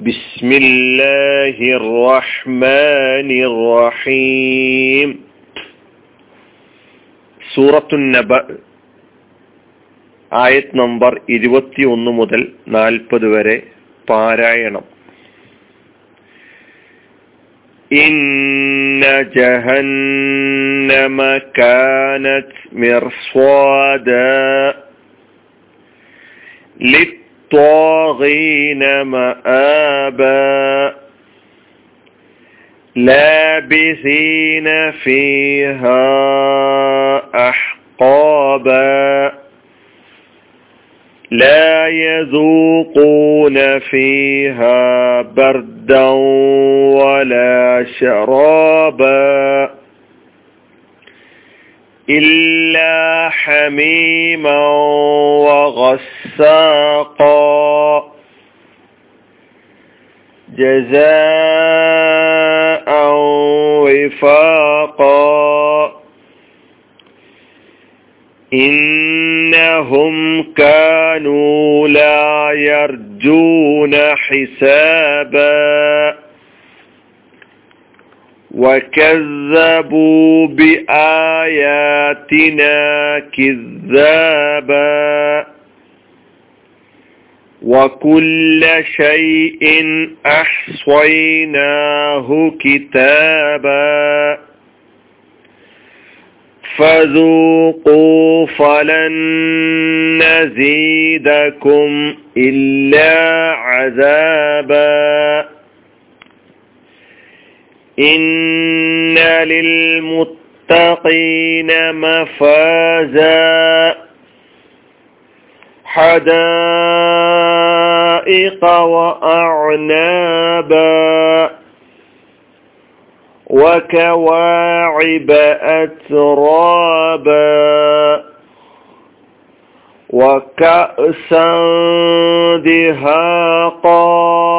بسم الله الرحمن الرحيم സൂറത്തു നബ ആയത് നമ്പർ ഇരുപത്തി ഒന്ന് മുതൽ നാൽപ്പത് വരെ പാരായണം إن جهنم كانت مرصادا للطاغين مآبا. لابثين فيها أحقابا. لا يذوقون فيها بردا ولا شرابا. إلا حميما وغساقا. جزاء وفاقا. إنهم كانوا لا يرجون حسابا. وكذبوا بآياتنا كذابا وكل شيء أحصيناه كتابا فذوقوا فلن نزيدكم إلا عذابا إن للمتقين مفازا حدائق وأعنابا وكواعب أترابا وكأسا دهاقا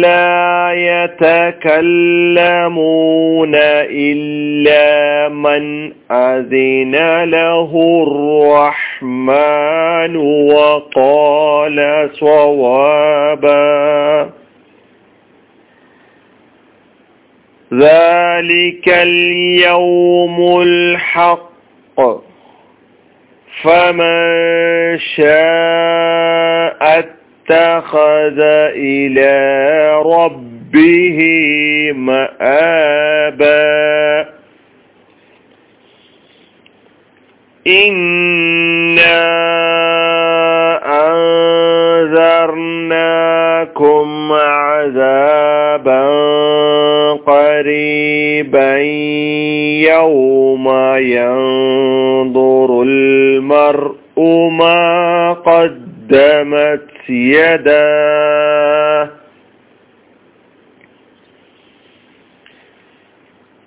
لا يتكلمون إلا من أذن له الرحمن وقال صوابا. ذلك اليوم الحق. فمن شاء اتخذ إلى ربه مآبا. إنا أنذرناكم عذابا قريبا. يوم ينظر المرء ما قدمت يداه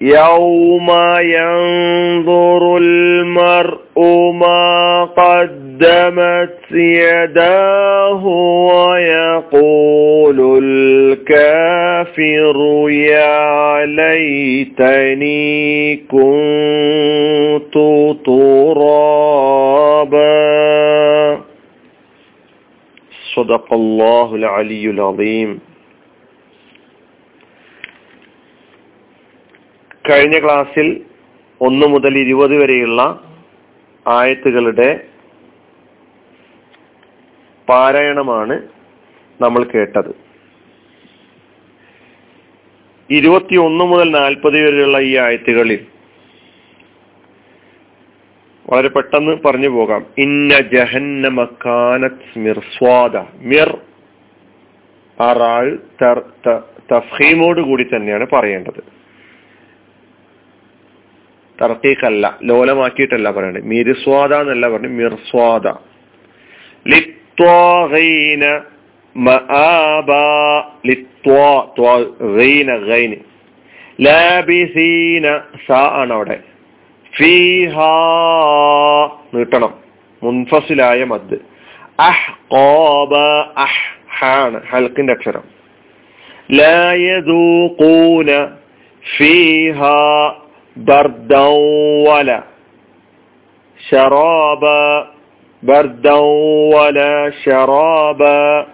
يوم ينظر المرء ما قدمت يداه ويقول الكافر يا ليتني كنت ترابا. صدق الله العلي العظيم കഴിഞ്ഞ ക്ലാസ്സിൽ ഒന്ന് മുതൽ ഇരുപത് വരെയുള്ള ആയത്തുകളുടെ പാരായണമാണ് നമ്മൾ കേട്ടത് ഇരുപത്തി ഒന്ന് മുതൽ നാൽപ്പത് വരെയുള്ള ഈ ആയത്തുകളിൽ വളരെ പെട്ടെന്ന് പറഞ്ഞു പോകാം. ഇന്ന ജഹന്നമക്കാനത് മിർസ്വാദ മിർ സ്വാദ. അറാൾ തഫീമോട് കൂടി തന്നെയാണ് പറയേണ്ടത്. തർക്കീഖല്ല ലോലമാക്കിയിട്ടല്ല പറയണത് മിർസ്വാദ എന്നല്ല പറഞ്ഞു മിർസ്വാദ ലിത്വാഗീന ലിത്വാ ഗൈന. ലാബിസീന സ ആണ് അവിടെ. ഫീഹ നീട്ടണം മുൻഫസിലായ മദ് അഹ് കോബ അഹ് ഹാണ് ഹൽക്കിന്റെ അക്ഷരം لا يذوقون فيها بردا ولا شرابا بردا ولا شرابا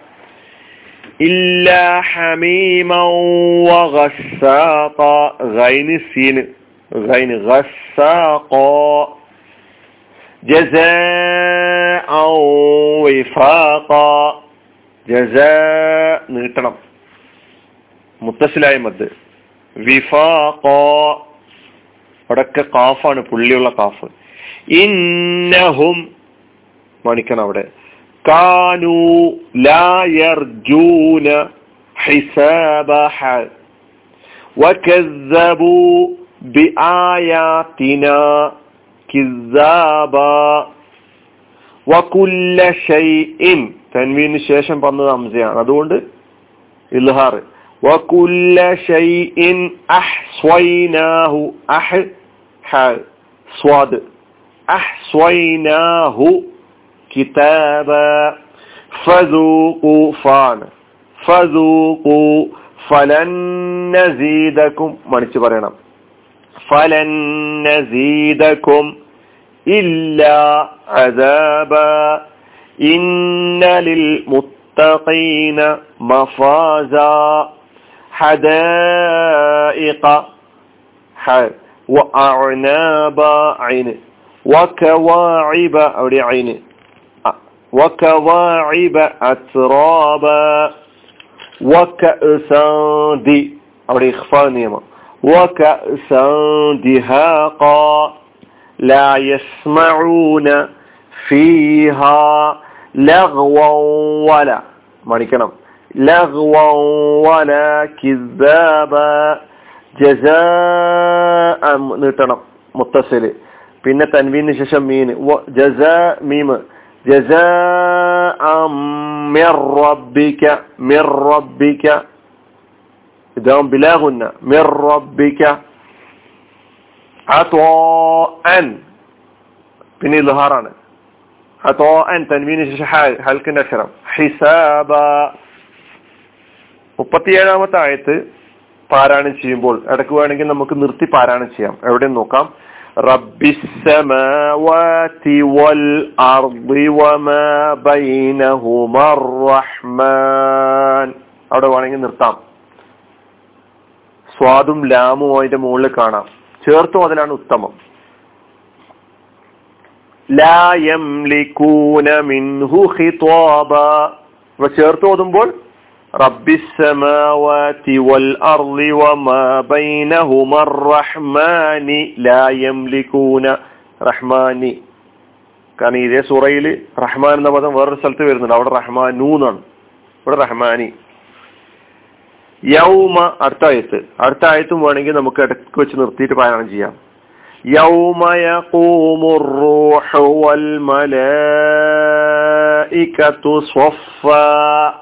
إلا حميما وغساقا غين السين غين غساقا جزاء وفاقا جزاء നീട്ടണം മുത്തസിലായ മദ് വിഫാഖോ അവിടൊക്കെ കാഫാണ് പുള്ളിയുള്ള കാഫ് ഇന്നഹും മണിക്കണം അവിടെ കാനു ലായർജൂന ഹിസാബഹ وكذبوا بآياتنا كذابا وكل شيء തൻവീന് ശേഷം പറഞ്ഞത് അംസയാണ് അതുകൊണ്ട് ഇൽഹാർ وكل شيء أحصيناه أح ح صاد أحصيناه كتابا فذوقوا فان فذوقوا فلن نزيدكم മണിച്ചു പറയണം فلن نزيدكم إلا عذابا إن للمتقين مفازا حدائق وأعناب عين وكواعب أولي عين وكواعب أترابا وكأسا دي أولي إخفاء نيما وكأسا دهاقا لا يسمعون فيها لغوا ولا مالكنا لغوا ولا كذابا جزاء നീട്ടണം മുത്തസില് പിന്നെ തൻവീന് ശേഷം മീൻ ജസാ മീമ് جزاء من ربك من ربك ഇതാവും ബിലാഹുന്ന മിർ റബ്ബിക അൻ പിന്നെ ഇൽഹാറാണ് അൻ തൻവീന് ശേഷം ഹൽക്കിന്റെ അക്ഷരം ഹിസാബ മുപ്പത്തിയേഴാമത്തെ ആയത്ത് പാരായണം ചെയ്യുമ്പോൾ ഇടക്ക് വേണമെങ്കിൽ നമുക്ക് നിർത്തി പാരായണം ചെയ്യാം എവിടെ നോക്കാം റബ്ബിസ്സമാവാതി വൽ അർദി വമാ ബൈനഹുമാ റഹ്മാൻ അവിടെ വേണമെങ്കിൽ നിർത്താം സ്വാദും ലാമും അതിന്റെ മുകളിൽ കാണാം. ചേർത്തും അതിലാണ് ഉത്തമം. ഇവ ചേർത്ത് ഓതുമ്പോൾ റഹ്മാനി. കാരണം ഇതേ സുറയിൽ റഹ്മാൻ എന്ന പദം വേറൊരു സ്ഥലത്ത് വരുന്നുണ്ട്. അവിടെ റഹ്മാനൂന്നാണ്. ഇവിടെ റഹ്മാനി. യൗമ അടുത്ത ആയത്ത് അടുത്ത ആയത്തും വേണമെങ്കിൽ നമുക്ക് ഇടയ്ക്ക് വെച്ച് നിർത്തിയിട്ട് പാരായണം ചെയ്യാം യൗമ യഖൂമു الروح والملائكة صفا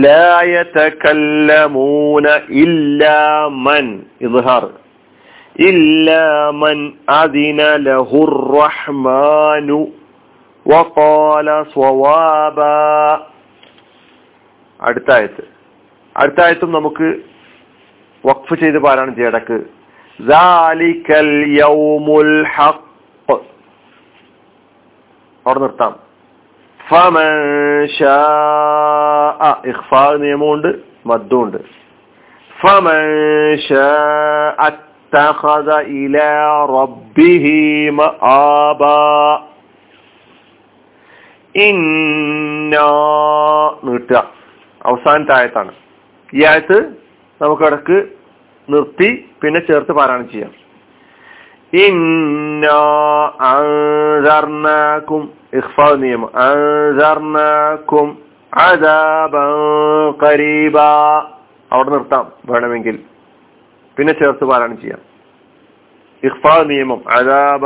لا يتكلمون إلا من إظهار إلا من أذن له الرحمن وقال صوابا അടുത്ത ആയത്ത് അടുത്ത ആയത്തും നമുക്ക് വഖഫ് ചെയ്ത് പാരാണ് ജേടക്ക് അവിടെ നിർത്താം. നിയമമുണ്ട് മദ്ദുണ്ട് ഇന്ന നീട്ടുക അവസാനത്തെ ആയത്താണ്. ഈ ആയത്ത് നമുക്ക് ഇടയ്ക്ക് നിർത്തി പിന്നെ ചേർത്ത് പാരായണം ചെയ്യാം. ഇഖ്ഫ നിയമം. അവിടെ നിർത്താം വേണമെങ്കിൽ. പിന്നെ ചേർത്ത് പാരായണം ചെയ്യാം. ഇഖ്ഫ നിയമം. അദാബ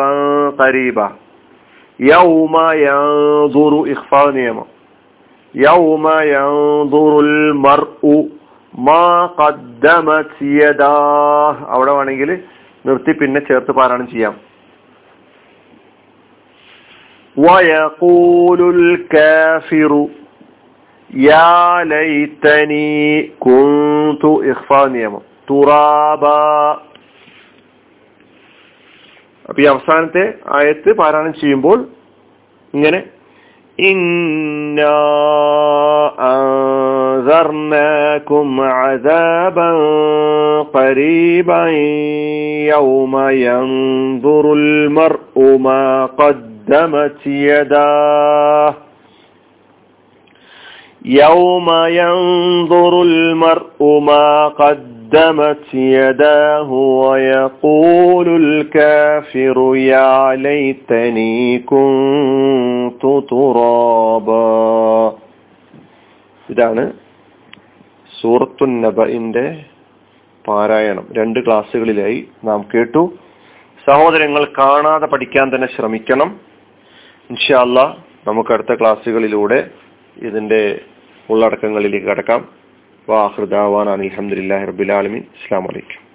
കരീബ യൗമ ഇഖ്ഫ നിയമം. യൗമ യൻദുറുൽ മർഉ. അവിടെ വേണമെങ്കിൽ നിർത്തി പിന്നെ ചേർത്ത് പാരായണം ചെയ്യാം. വയഖൂലുൽ കാഫിറു യാ കുന്തു നിയമം. തുറാബ. അപ്പൊ ഈ അവസാനത്തെ ആയത്ത് പാരായണം ചെയ്യുമ്പോൾ ഇങ്ങനെ ഇന്നാ أنذرناكم عذابا قريبا يوم ينظر المرء ما قدمت يداه يوم ينظر المرء ما قدمت يداه ويقول الكافر يا ليتني كنت ترابا ഇതാണ് സൂറത്തു നബഇന്റെ പാരായണം. രണ്ട് ക്ലാസ്സുകളിലായി നാം കേട്ടു. സഹോദരങ്ങൾ കാണാതെ പഠിക്കാൻ തന്നെ ശ്രമിക്കണം. ഇൻഷാല്ല നമുക്ക് അടുത്ത ക്ലാസ്സുകളിലൂടെ ഇതിന്റെ ഉള്ളടക്കങ്ങളിലേക്ക് കടക്കാം. വാഹൃദാവാൻ അലഹമുല്ലാ റബുലാലമീൻ ഇസ്ലാം വലൈക്കും